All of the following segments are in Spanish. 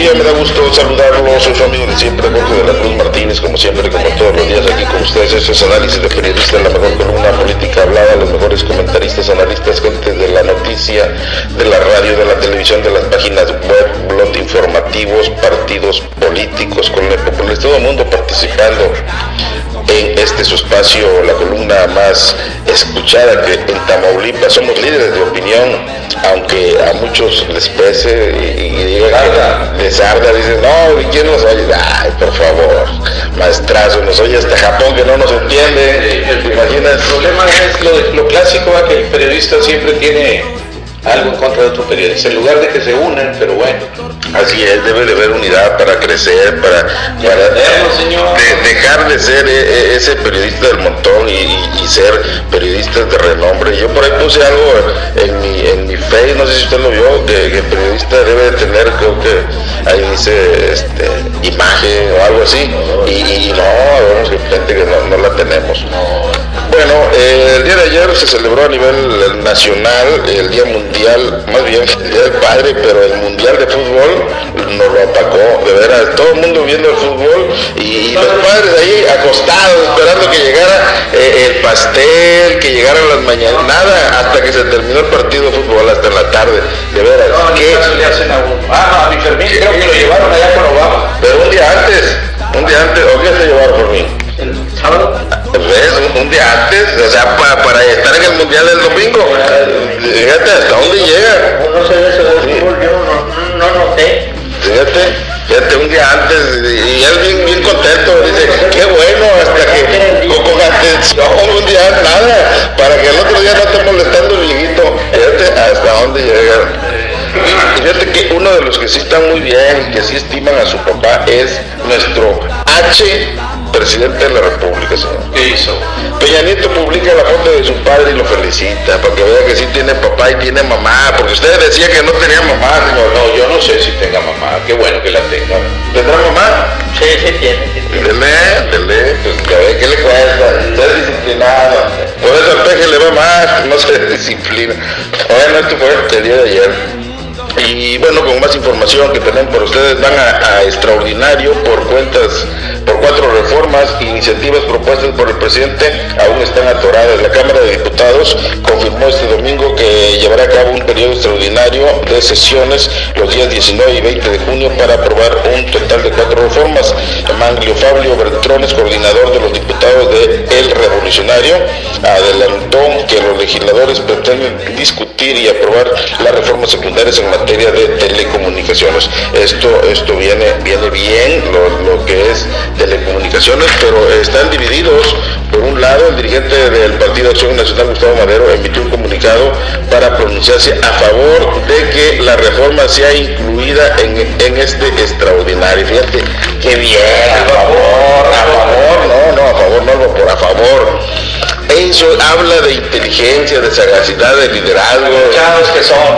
día, me da gusto saludarlos. Soy su amigo de siempre, Jorge de la Cruz Martínez, como siempre, como todos los días aquí con ustedes. Este es análisis de periodista, la mejor columna política hablada, los mejores comentaristas, analistas, gente de la noticia, de la radio, de la televisión, de las páginas web, blog informativos, partidos políticos, con el todo el mundo participando en este su espacio, la columna más escuchada que en Tamaulipas somos líderes de opinión, aunque a muchos les pese y, y digan que les arda, dicen, no, ¿y ¿quién nos oye? Ay, por favor, maestrazo, nos oye hasta Japón que no nos entiende, ¿te imaginas? El problema es lo, lo clásico, ¿va? que el periodista siempre tiene algo en contra de otro periodista, en lugar de que se unan, pero bueno. Así es, debe de haber unidad para crecer, para, para de- dejar de ser eh, eh, ese periodista del montón y, y- y ser periodistas de renombre. Yo por ahí puse algo en mi, en mi face, no sé si usted lo vio, que, que el periodista debe de tener, creo que ahí dice este, imagen o algo así, y, y no, vemos que gente que no, no la tenemos. Bueno, eh, el día de ayer se celebró a nivel nacional el Día Mundial, más bien el Día del Padre, pero el Mundial de Fútbol nos lo atacó, de veras, todo el mundo viendo el fútbol y, y los padres ahí acostados esperando que llegara eh, el pastel, que llegaran las mañanas, nada, hasta que se terminó el partido de fútbol, hasta en la tarde, de veras. No, ¿qué? caso le hacen a uno. Ah, a mi Fermín creo que lo llevaron allá con Obama. Pero un día antes, un día antes, ¿o qué se llevaron por mí? Antes, o sea, pa- para estar en el mundial del domingo. Fíjate hasta dónde llega. No sé de eso fútbol, yo no, no noté. Fíjate, fíjate, un día antes, y él bien, bien contento, dice, qué bueno, hasta que con, con atención, un día nada, para que el otro día no esté molestando el viejito. Fíjate hasta dónde llega. Y fíjate que uno de los que sí están muy bien y que sí estiman a su papá es nuestro H presidente de la República, señor. ¿Qué hizo? Peña Nieto publica la foto de su padre y lo felicita, para que vea que sí tiene papá y tiene mamá, porque usted decía que no tenía mamá, señor. No, yo no sé si tenga mamá. Qué bueno que la tenga. ¿Tendrá mamá? Sí, sí tiene. sí tiene. Dele, dele, pues ya ve que le cuesta, ser disciplinado. Por eso al peje le va más, no se disciplina. Bueno, esto fue el día de ayer. Y bueno, con más información que tenemos por ustedes, van a, a extraordinario por cuentas, por cuatro reformas, iniciativas propuestas por el presidente, aún están atoradas. La Cámara de Diputados confirmó este domingo que llevará a cabo un periodo extraordinario de sesiones los días 19 y 20 de junio para aprobar un total de cuatro reformas. Manglio Fabio Bertrones, coordinador de los diputados de El Revolucionario, adelantó que los legisladores pretenden discutir y aprobar las reformas secundarias en materia de telecomunicaciones. Esto, esto viene, viene que es telecomunicaciones, pero están divididos. Por un lado, el dirigente del Partido Acción Nacional, Gustavo Madero, emitió un comunicado para pronunciarse a favor de que la reforma sea incluida en, este extraordinario. Fíjate, qué bien, a favor, a favor, no, no, a favor, no, por a favor. Habla de inteligencia, de sagacidad, de liderazgo. Que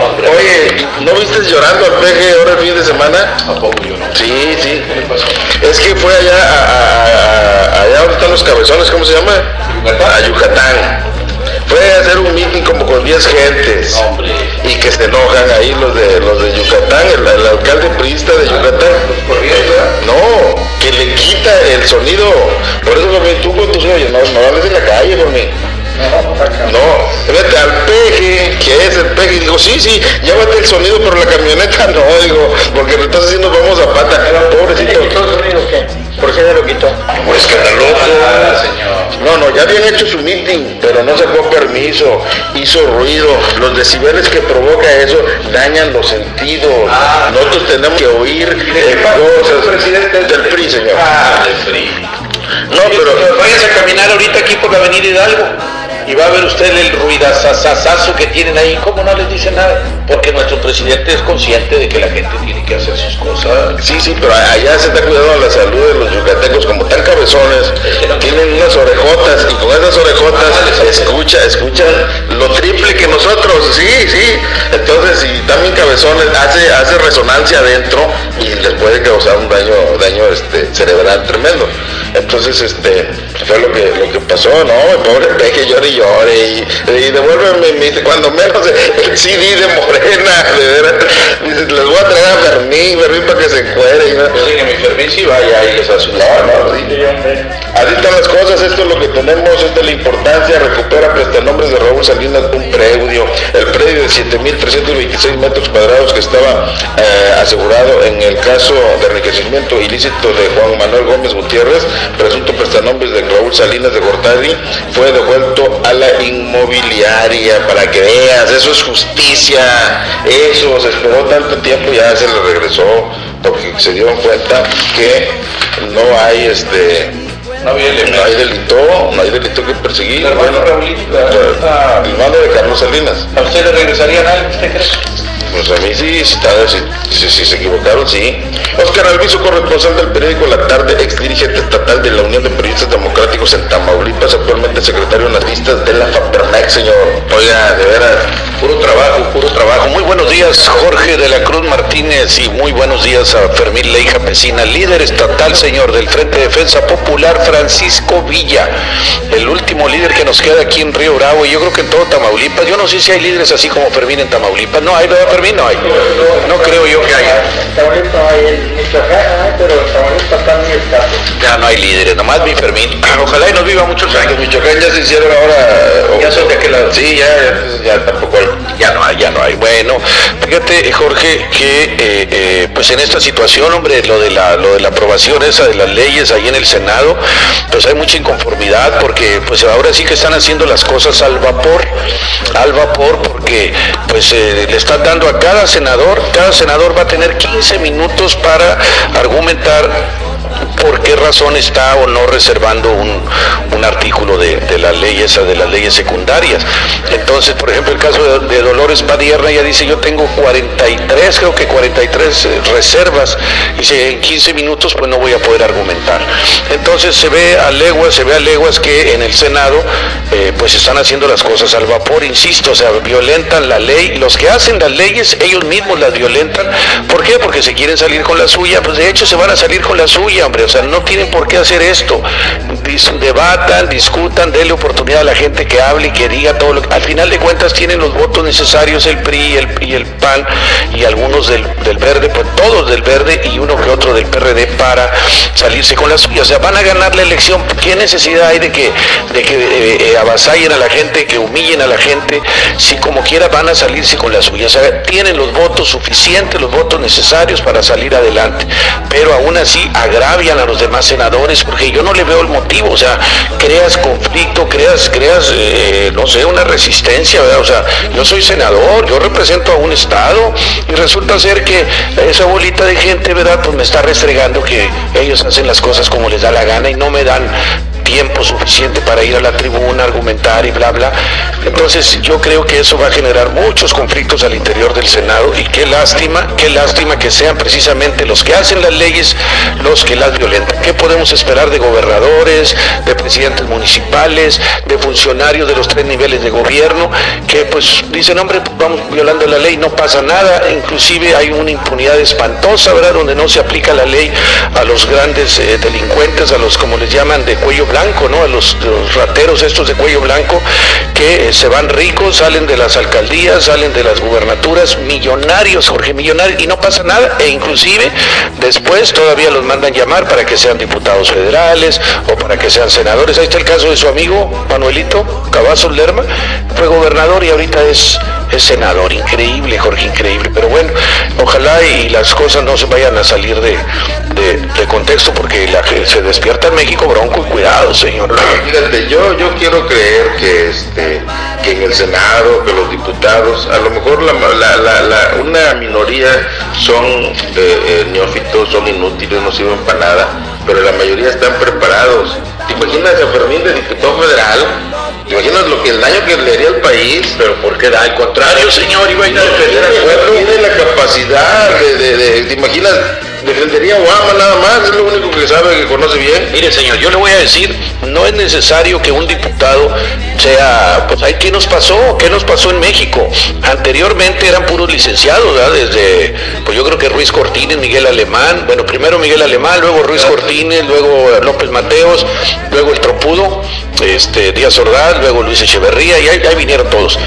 hombre. Oye, ¿no viste llorando al peje ahora el fin de semana? ¿A poco yo no? Sí, sí. ¿Qué le pasó? Es que fue allá, a, a- a- allá donde están los cabezones, ¿cómo se llama? ¿Yucatán? A Yucatán. A hacer un meeting como con 10 gentes. Y que se enojan ahí los de los de Yucatán, el, el alcalde priista de Yucatán. No, que le quita el sonido. Por eso Fermín, tú con tus oye, no, no hables en la calle, Fermín. No, vete al peje, que es el peje, y digo, sí, sí, llévate el sonido, pero la camioneta no, digo, porque entonces sí nos vamos a pata, ¿Le pobrecito. ¿Por qué se lo quitó? Pues que era Ah, loco. señor. No, no, ya habían hecho su meeting, pero no sacó permiso, hizo ruido. Los decibeles que provoca eso dañan los sentidos. Ah. Nosotros tenemos que oír eh, cosas presidente del PRI, señor. Ah, del PRI. No, pero Váyase a caminar ahorita aquí por la avenida Hidalgo y va a ver usted el ruidazazazazo que tienen ahí. ¿Cómo no les dice nada? Porque nuestro presidente es consciente de que la gente tiene que hacer sus cosas. Sí, sí, pero allá se está cuidando la salud de los yucatecos, como tan cabezones, tienen unas orejotas y con esas orejotas escucha, escuchan lo triple que nosotros, sí, sí. Entonces, si también cabezones, hace, hace resonancia adentro y les puede causar un daño, daño este, cerebral tremendo. Entonces, este, fue lo que, lo que pasó, ¿no? El pobre peque llore y llore y, y devuélveme me, dice, cuando menos el CD de Morena, de veras, dice, les voy a traer a Fermín, Fermín para que se encuere. y no- Yo dije, mi Fermín sí vaya y les un No, no, sí. Así están las cosas, esto es lo que tenemos, esta es la importancia, recupera prestanombres de Raúl Salinas un preudio, el predio de 7.326 metros cuadrados que estaba eh, asegurado en el caso de enriquecimiento ilícito de Juan Manuel Gómez Gutiérrez, presunto prestanombres de Raúl Salinas de Gortari, fue devuelto a la inmobiliaria, para que veas, eso es justicia, eso se esperó tanto tiempo, ya se le regresó, porque se dieron cuenta que no hay este No había no hay delito, no hay delito que perseguir. El hermano Bueno, Raulito, ah, el hermano de Carlos Salinas. ¿A usted le regresarían algo, usted cree? Pues a mí sí, si, si- si- se equivocaron, sí. Oscar Alviso, corresponsal del periódico La Tarde, ex dirigente estatal de la Unión de Periodistas Democráticos en Tamaulipas, actualmente secretario las listas de la FAPERNAC, señor. Oiga, de veras, Puro trabajo, puro trabajo. Muy buenos días, Jorge de la Cruz Martínez, y muy buenos días a Fermín Leija Pesina, líder estatal, señor, del Frente de Defensa Popular, Francisco Villa, el último líder que nos queda aquí en Río Bravo, y yo creo que en todo Tamaulipas. Yo no sé si hay líderes así como Fermín en Tamaulipas. No hay, ¿verdad, Fermín? No hay. No creo yo que haya. No hay, en pero Tamaulipas está muy escaso. Ya no hay líderes, nomás mi Fermín. Ojalá y nos viva muchos años. Michoacán ya se hicieron ahora. Ya son de aquel lado. Sí, ya, ya, ya tampoco hay. Ya no hay, ya no hay. Bueno, fíjate, Jorge, que eh, eh, pues en esta situación, hombre, lo de la lo de la aprobación esa de las leyes ahí en el Senado, pues hay mucha inconformidad porque pues ahora sí que están haciendo las cosas al vapor, al vapor porque pues eh, le están dando a cada senador, cada senador va a tener 15 minutos para argumentar por qué razón está o no reservando un, un artículo de, de la ley esa de las leyes secundarias. Entonces, por ejemplo, el caso de, Dolores Padierna, ella dice, yo tengo 43, creo que 43 eh, reservas, y en 15 minutos pues no voy a poder argumentar. Entonces se ve a leguas, se ve a leguas que en el Senado eh, pues están haciendo las cosas al vapor, insisto, o sea, violentan la ley, los que hacen las leyes, ellos mismos las violentan. ¿Por qué? Porque se quieren salir con la suya, pues de hecho se van a salir con la suya, hombre, sea, no tienen por qué hacer esto. Debatan, discutan, denle oportunidad a la gente que hable y que diga todo lo que... Al final de cuentas tienen los votos necesarios el PRI y el, el PAN y algunos del, del verde, pues todos del verde y uno que otro del PRD para salirse con la suya. O sea, van a ganar la elección. ¿Qué necesidad hay de que, de que eh, eh, avasallen a la gente, que humillen a la gente, si como quiera van a salirse con la suya? O sea, tienen los votos suficientes, los votos necesarios para salir adelante. Pero aún así agravian los demás senadores porque yo no le veo el motivo. O sea, creas conflicto, creas, creas, eh, no sé, una resistencia, ¿verdad? O sea, yo soy senador, yo represento a un estado y resulta ser que esa bolita de gente, ¿verdad? Pues me está restregando que ellos hacen las cosas como les da la gana y no me dan tiempo suficiente para ir a la tribuna, argumentar y bla, bla. Entonces yo creo que eso va a generar muchos conflictos al interior del Senado y qué lástima, qué lástima que sean precisamente los que hacen las leyes los que las violentan. ¿Qué podemos esperar de gobernadores, de presidentes municipales, de funcionarios de los tres niveles de gobierno que pues dicen, hombre, pues, vamos violando la ley, no pasa nada, inclusive hay una impunidad espantosa, ¿verdad? Donde no se aplica la ley a los grandes eh, delincuentes, a los como les llaman de cuello blanco, ¿no? A los, los rateros estos de cuello blanco que eh, se van ricos, salen de las alcaldías, salen de las gubernaturas, millonarios, Jorge, millonarios, y no pasa nada, e inclusive después todavía los mandan llamar para que sean diputados federales o para que sean senadores. Ahí está el caso de su amigo Manuelito Cavazos Lerma, fue gobernador y ahorita es, es senador. Increíble, Jorge, increíble. Pero bueno, ojalá y las cosas no se vayan a salir de, de- contexto porque la, se despierta en México bronco y cuidado, señor. Fíjate, yo, yo quiero creer que este que en el Senado, que los diputados, a lo mejor la- la- la- una minoría son eh, eh, neófitos, son inútiles, no sirven para nada, pero la mayoría están preparados. ¿Te imaginas a Fermín de diputado federal? ¿Te imaginas lo que el daño que le haría al país? Pero ¿por qué da? Al contrario, señor, iba a ir a defender al pueblo. tiene la capacidad de- de- ¿te imaginas? Defendería Obama nada más, es lo único que sabe, que conoce bien. Mire, señor, yo le voy a decir, no es necesario que un diputado sea, pues ahí, ¿qué nos pasó? ¿Qué nos pasó en México? Anteriormente eran puros licenciados, ¿verdad? Desde, pues yo creo que Ruiz Cortines, Miguel Alemán, bueno, primero Miguel Alemán, luego Ruiz Cortines, luego López Mateos, luego el Tropudo, este, Díaz Ordaz, luego Luis Echeverría, y ahí, ahí vinieron todos.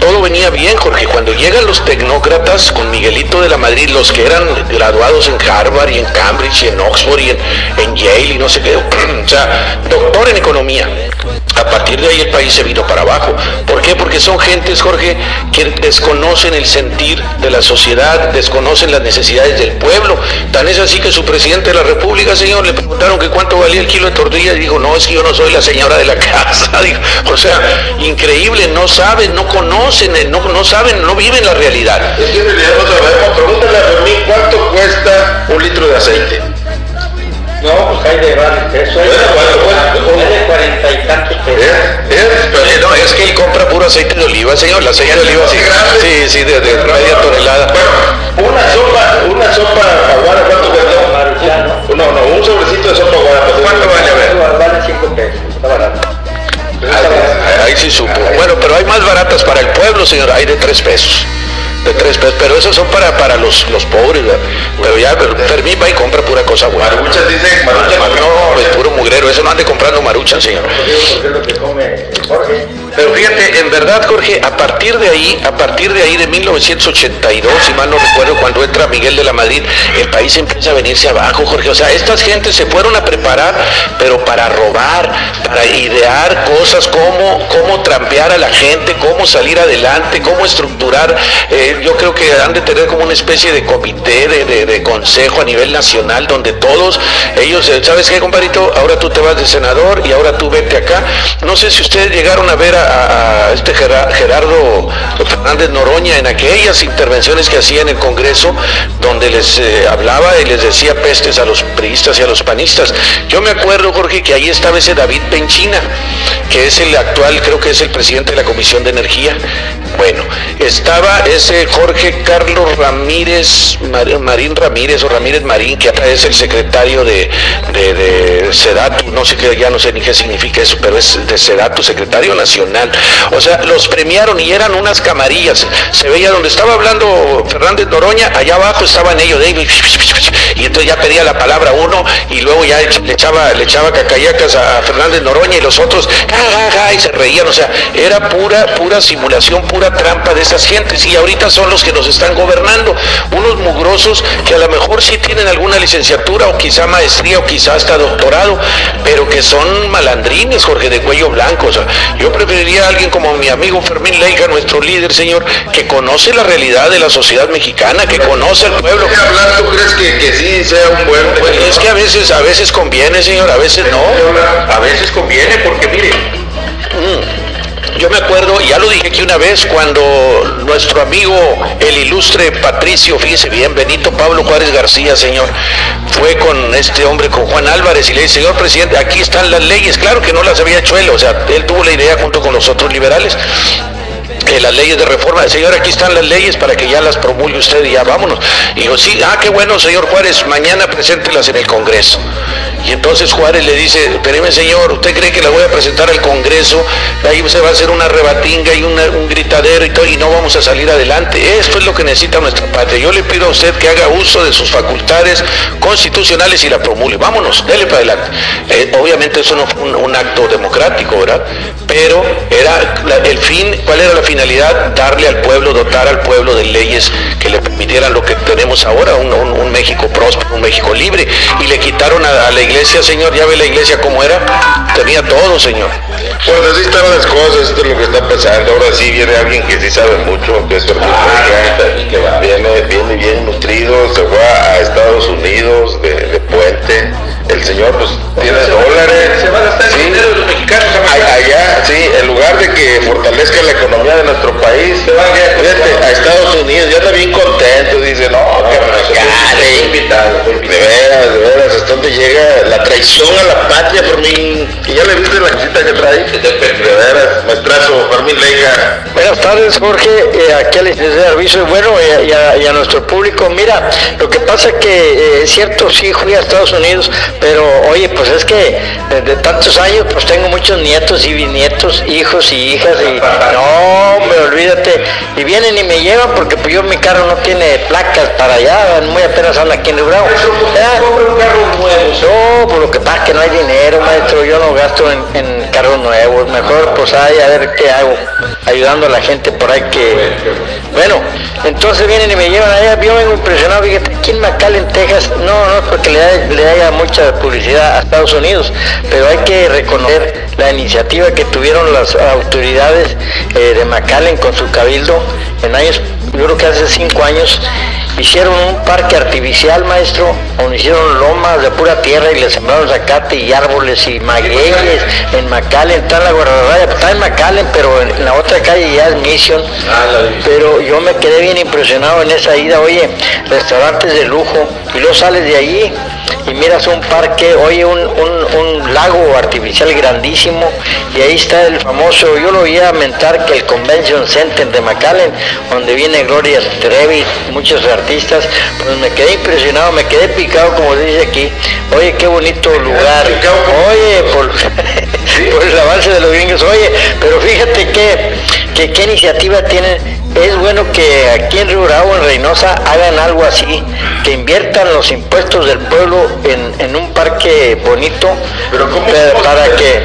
todo venía bien, Jorge. Cuando llegan los tecnócratas con Miguelito de la Madrid, los que eran graduados en Harvard y en Cambridge y en Oxford y en, en Yale y no sé qué, o sea, doctor en economía. A partir de ahí el país se vino para abajo. ¿Por qué? Porque son gentes, Jorge, que desconocen el sentir de la sociedad, desconocen las necesidades del pueblo. Tan es así que su presidente de la República, señor, le preguntaron que cuánto valía el kilo de tortilla y dijo, no, es que yo no soy la señora de la casa. o sea, increíble, no saben, no conocen, no, no saben, no viven la realidad. Es que en realidad no sabemos. Pregúntale a Fermín cuánto cuesta un litro de aceite. No, pues hay de varios pesos. Hay de cuarenta y tantos pesos. Es, es, no, es que él compra puro aceite de oliva, señor. El aceite de oliva sí, sí, sí, de, de media tonelada. Bueno, una sopa, una sopa aguada, ¿cuánto cuesta? Maruchano. No, no, un sobrecito de sopa aguada. pues, ¿Cuánto vale? A ver. Vale cinco pesos, está barato. Ahí, ahí sí supo. Bueno, pero hay más baratas para el pueblo, señor. Hay de tres pesos. De tres pesos. Pero esas son para, para los, los pobres, ¿verdad? Pero ya, Fermín va y compra pura cosa buena. Maruchas dicen, maruchas No, es puro mugrero. Eso no ande comprando maruchan, señor. Jorge. Pero fíjate, en verdad, Jorge, a partir de ahí, a partir de ahí de 1982, si mal no recuerdo, cuando entra Miguel de la Madrid, el país empieza a venirse abajo, Jorge. O sea, estas gentes se fueron a preparar, pero para robar, para idear cosas como cómo trampear a la gente, cómo salir adelante, cómo estructurar. eh, yo creo que han de tener como una especie de comité, de, de- de consejo a nivel nacional, donde todos ellos, eh, ¿sabes qué, compadrito? Ahora tú te vas de senador y ahora tú vete acá. No sé si ustedes llegaron a ver a este Gera- Gerardo Fernández Noroña en aquellas intervenciones que hacía en el Congreso, donde les eh, hablaba y les decía pestes a los priistas y a los panistas. Yo me acuerdo, Jorge, que ahí estaba ese David Penchina, que es el actual, creo que es el presidente de la Comisión de Energía. Bueno, estaba ese Jorge Carlos Ramírez, Mar- Marín Ramírez o Ramírez Marín, que ahora es el secretario de, Sedatu, no sé qué, ya no sé ni qué significa eso, pero es de Sedatu, secretario nacional. O sea, los premiaron y eran unas camarillas. Se veía donde estaba hablando Fernández Noroña, allá abajo estaban ellos, David, y entonces ya pedía la palabra uno y luego ya le echaba, le echaba cacayacas a Fernández Noroña y los otros, y se reían. O sea, era pura, pura simulación, pura trampa de esas gentes. Y ahorita son los que nos están gobernando. Unos mugrosos que a lo mejor sí tienen alguna licenciatura o quizá maestría o quizá hasta doctorado, pero que son malandrines, Jorge, de cuello blanco. O sea, yo preferiría a alguien como mi amigo Fermín Leica, nuestro líder, señor, que conoce la realidad de la sociedad mexicana, que conoce al pueblo. ¿Tú crees que, que sí sea un buen Pues es que a veces, a veces conviene, señor, a veces no. A veces conviene porque mire, mm, yo me acuerdo, ya lo dije aquí una vez, cuando nuestro amigo, el ilustre Patricio, fíjese bien, Benito Pablo Juárez García, señor, fue con este hombre, con Juan Álvarez, y le dice, señor presidente, aquí están las leyes, claro que no las había hecho él, o sea, él tuvo la idea junto con los otros liberales, eh, las leyes de reforma. Señor, aquí están las leyes para que ya las promulgue usted y ya vámonos. Y dijo, sí, ah, qué bueno, señor Juárez, mañana preséntelas en el Congreso. Y entonces Juárez le dice, espéreme señor, ¿usted cree que las voy a presentar al Congreso? Ahí se va a hacer una rebatinga y un gritadero y todo, y no vamos a salir adelante. Esto es lo que necesita nuestra patria. Yo le pido a usted que haga uso de sus facultades constitucionales y la promulgue. Vámonos, dele para adelante. Eh, obviamente eso no fue un acto democrático, ¿verdad? Pero era el fin, ¿cuál era la finalidad? Darle al pueblo, dotar al pueblo de leyes que le permitieran lo que tenemos ahora, un, un- un México próspero, un México libre. Y le quitaron a, a la iglesia, señor, ya ve la iglesia cómo era, tenía todo, señor. Pues así están las cosas, esto es lo que está pasando. Ahora sí viene alguien que sí sabe mucho, que es Leica, viene, viene bien nutrido, se fue a Estados Unidos de, de puente. El señor pues tiene dólares. Se va a gastar el Sí. dinero de los mexicanos. A- Allá, sí, en lugar de que fortalezca la economía de nuestro país, fíjate, a Estados Unidos, ya anda bien contento, dice, no, que regale. De veras, de veras, hasta dónde llega la traición a la patria, Fermín, que ya le viste la cosita que trae. De veras, maestrazo, Fermín Leiga. Buenas tardes, Jorge, eh, aquí al licenciado Arvizo, y bueno, y a, y a- a nuestro público. Mira, lo que pasa es que eh, es cierto, sí fui a Estados Unidos, pero oye, pues es que desde tantos años, pues tengo muchos nietos y bisnietos, hijos y hijas, y no, hombre, olvídate, y vienen y me llevan porque pues yo mi carro no tiene placas para allá, muy apenas anda aquí en nuevo. No, por lo que pasa es que no hay dinero, maestro, yo no gasto en, en carros nuevos, mejor pues ahí a ver qué hago, ayudando a la gente por ahí que... Bueno, entonces vienen y me llevan allá, yo vengo impresionado, fíjate, aquí en McAllen, Texas, no, no porque le, le haya mucha publicidad a Estados Unidos, pero hay que reconocer la iniciativa que tuvieron las autoridades eh, de McAllen con su cabildo en años, yo creo que hace cinco años, hicieron un parque artificial, maestro, donde hicieron lomas de pura tierra y le sembraron zacate y árboles y magueyes en McAllen, está en la guardarraya, está en McAllen, pero en la otra calle ya es Mission. Pero yo me quedé bien impresionado en esa ida, oye, restaurantes de lujo, y luego sales de allí y miras un parque, oye, un, un- un lago artificial grandísimo, y ahí está el famoso, yo lo oí a mentar que el Convention Center de McAllen, donde viene Gloria Trevi, muchos artistas, pues me quedé impresionado, me quedé picado como dice aquí, oye, qué bonito lugar, oye, por, por el avance de los gringos, oye, pero fíjate que, que qué iniciativa tienen es bueno que aquí en Río Bravo, en Reynosa, hagan algo así, que inviertan los impuestos del pueblo en, en un parque bonito, Pero ¿cómo? pa- para que...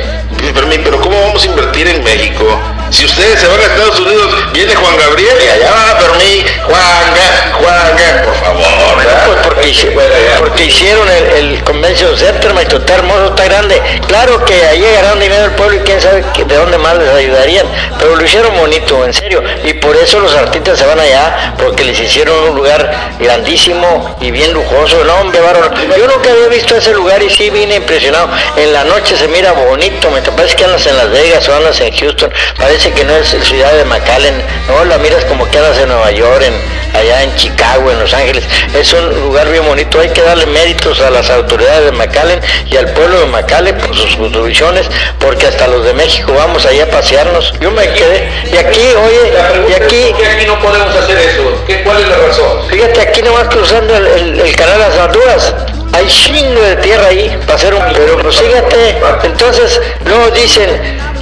Pero, pero ¿cómo vamos a invertir en México? Si ustedes se van a Estados Unidos, viene Juan Gabriel y allá va por mí, Juanga, Juanga, por favor, ¿verdad? Pues porque, hici- porque hicieron el, el Convention Center, maestro, está hermoso, está grande. Claro que ahí llegarán dinero del pueblo y quién sabe de dónde más les ayudarían, pero lo hicieron bonito, en serio. Y por eso los artistas se van allá, porque les hicieron un lugar grandísimo y bien lujoso. No, hombre, bárbaro. Yo nunca había visto ese lugar y sí vine impresionado. En la noche se mira bonito, me parece que andas en Las Vegas o andas en Houston, parece que no es ciudad de McAllen, no, la miras como que andas en Nueva York, en, allá en Chicago, en Los Ángeles. Es un lugar bien bonito, hay que darle méritos a las autoridades de McAllen y al pueblo de McAllen por sus contribuciones, porque hasta los de México vamos allá a pasearnos. Yo me quedé, y aquí, oye, y aquí, ¿Por qué aquí no podemos hacer eso? ¿Qué, ¿Cuál es la razón? Fíjate, aquí nomás cruzando el, el- el canal Las Honduras, hay chingo de tierra ahí para hacer un... Pero pues fíjate, entonces luego dicen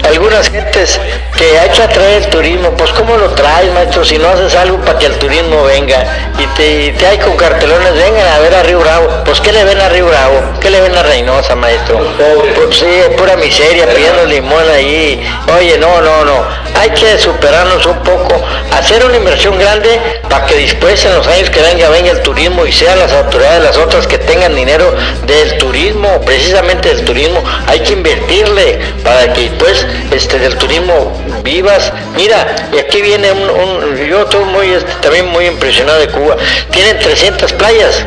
algunas gentes que hay que atraer el turismo. Pues ¿cómo lo traes, maestro? Si no haces algo para que el turismo venga y te, y hay con cartelones, vengan a ver a Río Bravo. Pues ¿qué le ven a Río Bravo? ¿Qué le ven a Reynosa, maestro? Pues sí, pura miseria, pidiendo limón ahí. Oye, no, no, no. Hay que superarnos un poco, hacer una inversión grande para que después en los años que venga venga el turismo y sean las autoridades las otras que tengan dinero del turismo, precisamente del turismo, hay que invertirle para que después este del turismo vivas. Mira, y aquí viene un, un- yo estoy muy este, también muy impresionado de Cuba. Tienen 300 playas.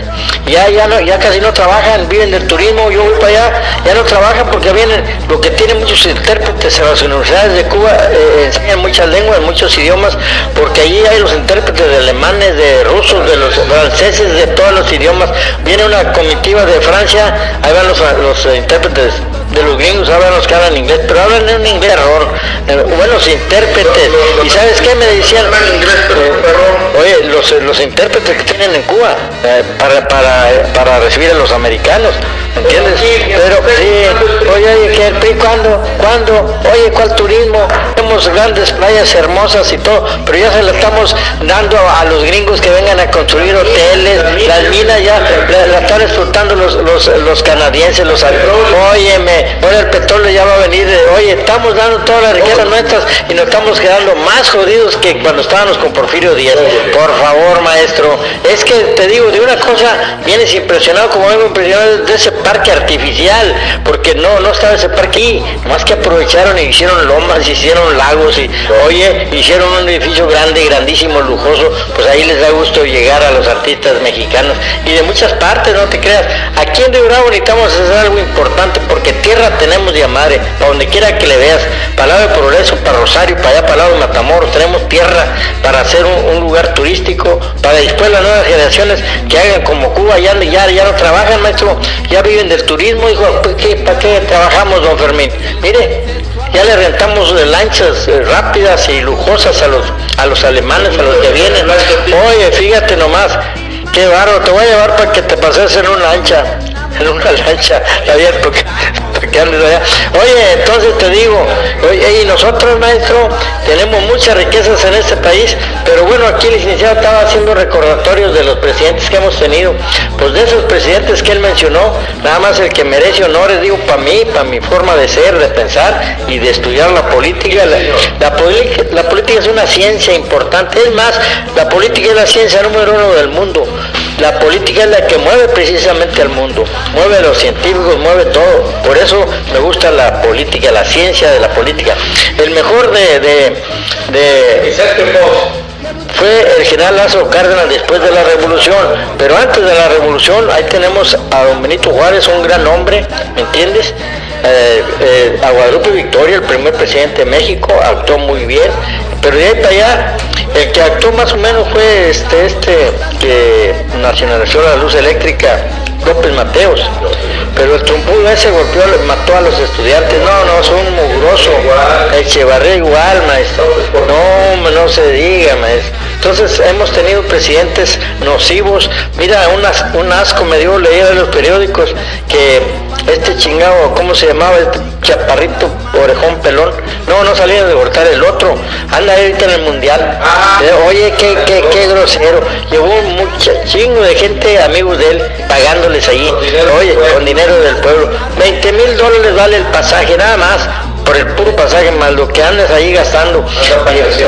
Ya ya ya casi no trabajan, viven del turismo, yo voy para allá, ya no trabajan porque vienen lo que tienen muchos intérpretes en las universidades de Cuba eh, enseñan muchas lenguas, muchos idiomas, porque allí hay los intérpretes de alemanes, de rusos, de los franceses, de todos los idiomas. Viene una comitiva de Francia, ahí van los, los eh, intérpretes de los gringos, hablan los que hablan inglés, pero hablan en un inglés error, eh, buenos intérpretes. ¿Y sabes qué me decían? Eh. Oye, los, los intérpretes que tienen en Cuba eh, para, para, para recibir a los americanos, ¿entiendes? Pero sí, oye, oye, ¿qué, ¿y ¿cuándo? ¿Cuándo? Oye, ¿cuál turismo? Tenemos grandes playas hermosas y todo, pero ya se le estamos dando a los gringos que vengan a construir hoteles, las minas ya la, la están explotando los, los, los canadienses, los Óyeme, ahora el petróleo ya va a venir, de- oye, estamos dando todas las riquezas nuestras y nos estamos quedando más jodidos que cuando estábamos con Porfirio Díaz. Por favor, maestro, es que te digo, de una cosa vienes impresionado como vengo impresionado de ese parque artificial, porque no, no estaba ese parque ahí, más que aprovecharon y hicieron lomas, hicieron lagos y, oye, hicieron un edificio grande, grandísimo, lujoso, pues ahí les da gusto llegar a los artistas mexicanos y de muchas partes, no te creas. Aquí en Río Bravo necesitamos hacer algo importante porque tierra tenemos de madre, para donde quiera que le veas, lado de Progreso, para Rosario, para allá, lado de Matamoros, tenemos tierra para hacer un, lugar turístico, para después las nuevas generaciones que hagan como Cuba, ya, ya, ya no trabajan, maestro, ya viven del turismo, hijo, ¿para qué, trabajamos, don Fermín? Mire, ya le rentamos lanchas eh, rápidas y lujosas a los, a los alemanes, a los que vienen. Oye, fíjate nomás, qué bárbaro, te voy a llevar para que te pases en una lancha, en una lancha, Javier, porque, Oye, entonces te digo, y nosotros, maestro, tenemos muchas riquezas en este país, pero bueno, aquí el licenciado estaba haciendo recordatorios de los presidentes que hemos tenido. Pues de esos presidentes que él mencionó, nada más el que merece honores, digo, para mí, para mi forma de ser, de pensar y de estudiar la política. La, la, la política es una ciencia importante. Es más, la política es la ciencia número uno del mundo. La política es la que mueve precisamente al mundo, mueve a los científicos, mueve todo. Por eso me gusta la política, la ciencia de la política. El mejor de, de, de fue el general Lázaro Cárdenas después de la revolución, pero antes de la revolución ahí tenemos a don Benito Juárez, un gran hombre, ¿me entiendes? Eh, eh, a Guadalupe Victoria, el primer presidente de México, actuó muy bien, pero de ahí para allá, el que actuó más o menos fue este, este que nacionalizó la luz eléctrica, López Mateos. Pero el trompudo ese golpeó, mató a los estudiantes. No, no, son mugroso. Echevarría igual, maestro. No, no se diga, maestro. Entonces hemos tenido presidentes nocivos. Mira, un asco me dio leer en los periódicos que este chingado, ¿cómo se llamaba? Este chaparrito, orejón, pelón. No, no salía de cortar el otro. Anda ahorita en el mundial. Ah. Eh, Oye, qué, qué, qué grosero. Llevó mucho chingo de gente, amigos de él, pagándoles ahí. Oye, con dinero del pueblo. 20 mil dólares vale el pasaje, nada más por el puro pasaje, más lo que andas ahí gastando.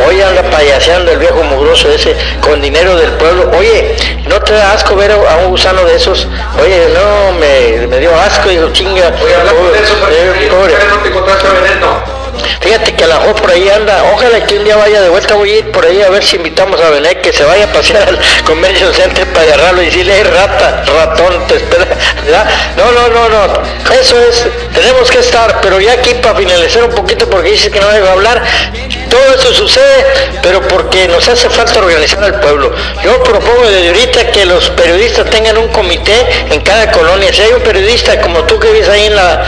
Oye, anda payaseando el viejo mugroso ese con dinero del pueblo. Oye, ¿no te da asco ver a un gusano de esos? Oye, no, me, me dio asco, dijo, chinga. Oye, hablando de eso, eh, pobre. no te encontraste a Veneno? Fíjate que a la por ahí anda, ojalá que un día vaya de vuelta, voy a ir por ahí a ver si invitamos a Benet que se vaya a pasear al Convention Center para agarrarlo y decirle, "Hey, rata, ratón, te espera. ¿verdad? No, no, no, no, eso es, tenemos que estar, pero ya aquí para finalizar un poquito porque dice que no debe hablar, todo eso sucede, pero porque nos hace falta organizar al pueblo. Yo propongo desde ahorita que los periodistas tengan un comité en cada colonia. Si hay un periodista como tú que vives ahí en la,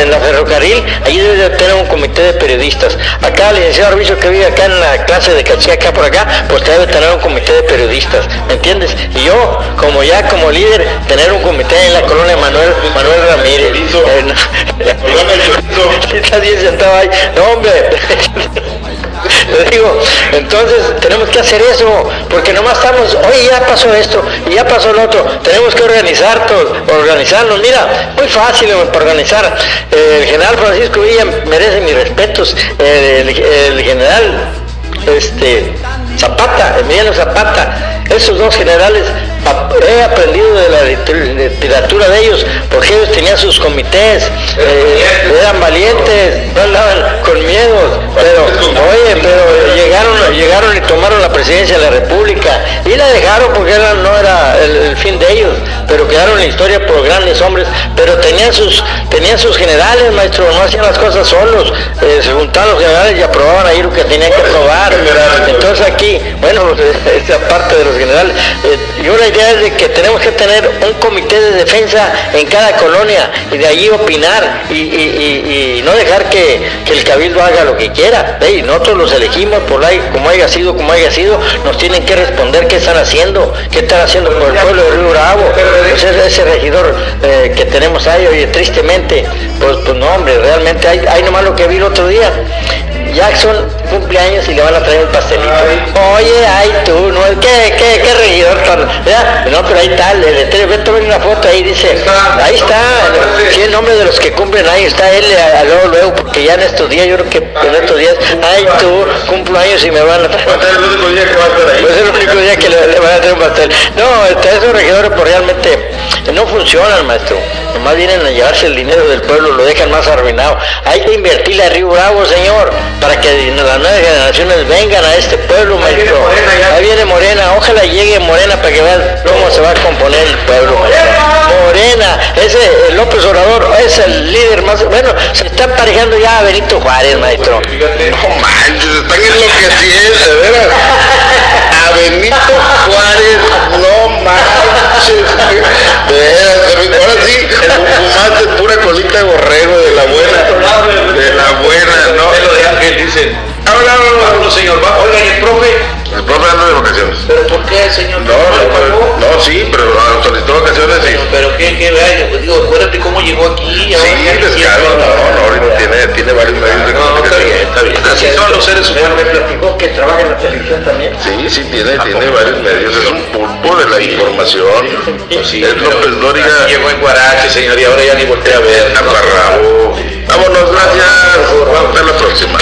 en la ferrocarril, ahí debe de tener un comité de periodistas. Acá el licenciado Arbizo que vive acá en la clase de Cachí, acá por acá, pues debe tener un comité de periodistas, ¿me entiendes? Y yo, como ya como líder, tener un comité en la colonia Manuel, Manuel Ramírez. Está bien sentado ahí. No, hombre. Le digo, entonces tenemos que hacer eso, porque nomás estamos, oye, ya pasó esto, y ya pasó lo otro, tenemos que organizar organizarnos. Mira, muy fácil para organizar. Eh, el general Francisco Villa merece mis respetos. El, el- el general este, Zapata, Emiliano Zapata, esos dos generales, he aprendido de la literatura de ellos, porque ellos tenían sus comités, eh, eran valientes, no andaban con miedo, pero, oye, pero llegaron, llegaron y tomaron la presidencia de la República, y la dejaron porque era- no era el, fin de ellos, pero quedaron en la historia por grandes hombres, pero tenían sus, tenían sus generales, maestro, no hacían las cosas solos, eh, se juntaban los generales y aprobaban ahí lo que tenían que aprobar. Entonces aquí, bueno, esa parte de los generales, eh, yo la idea es de que tenemos que tener un comité de defensa en cada colonia y de allí opinar y, y- y- no dejar que el cabildo haga lo que quiera. Ey, nosotros los elegimos por ahí, como haya sido, como haya sido, nos tienen que responder qué están haciendo, qué están haciendo por el pueblo de Río Bravo. Pues ese, ese regidor eh, que tenemos ahí, oye, tristemente, pues, pues no, hombre, realmente hay, hay nomás lo que vi el otro día. Cumpleaños y le van a traer un pastelito. Oye, ay tú, ¿no? ¿Qué, qué, qué regidor. ¿verdad? No, pero ahí está, el letrero, ve, tomen una foto ahí, dice, ahí está, sí, el nombre de los que cumplen, ahí está él, a, a luego, luego, porque ya en estos días, yo creo que en estos días, ay tú, cumpleaños y me van a traer... Va a ser el único día que va a estar ahí. Pues es el único día que le, le van a traer un pastel. No, este, esos regidores pues realmente no funcionan, maestro. Nomás vienen a llevarse el dinero del pueblo, lo dejan más arruinado. Hay que invertirle a Río Bravo, señor, para que las nuevas generaciones vengan a este pueblo, Ahí viene maestro. Morena. Ahí viene Morena, ojalá llegue Morena para que vean cómo se va a componer el pueblo, maestro. Morena, ese López Obrador es el líder más, bueno, se está emparejando ya a Benito Juárez, maestro. No manches, están enloqueciendo, de veras. Ahora sí, fumaste pura colita de borrego de la buena. De la buena, ¿no? Pelo de ángel, dicen. Habla, señor. Va, oiga, ¿y el profe? El profe anda de vacaciones. ¿Pero por qué el señor? No, no, no, sí, pero solicitó vacaciones y... Pero, pero qué, qué, vea, pues, digo, acuérdate cómo llegó aquí. Sí, descaro, no, no, ahorita tiene, tiene varios medios de comunicación. No, está bien, está bien. Así son los seres humanos. me platicó que trabaja en la televisión también. Sí, sí, tiene, tiene varios medios, es un pulpo de la información. Sí, es López pues, Dóriga. Llegó en Guarache, señor, y ahora ya ni volteé a ver. Aparrabo. Vámonos, gracias. Vamos a la próxima.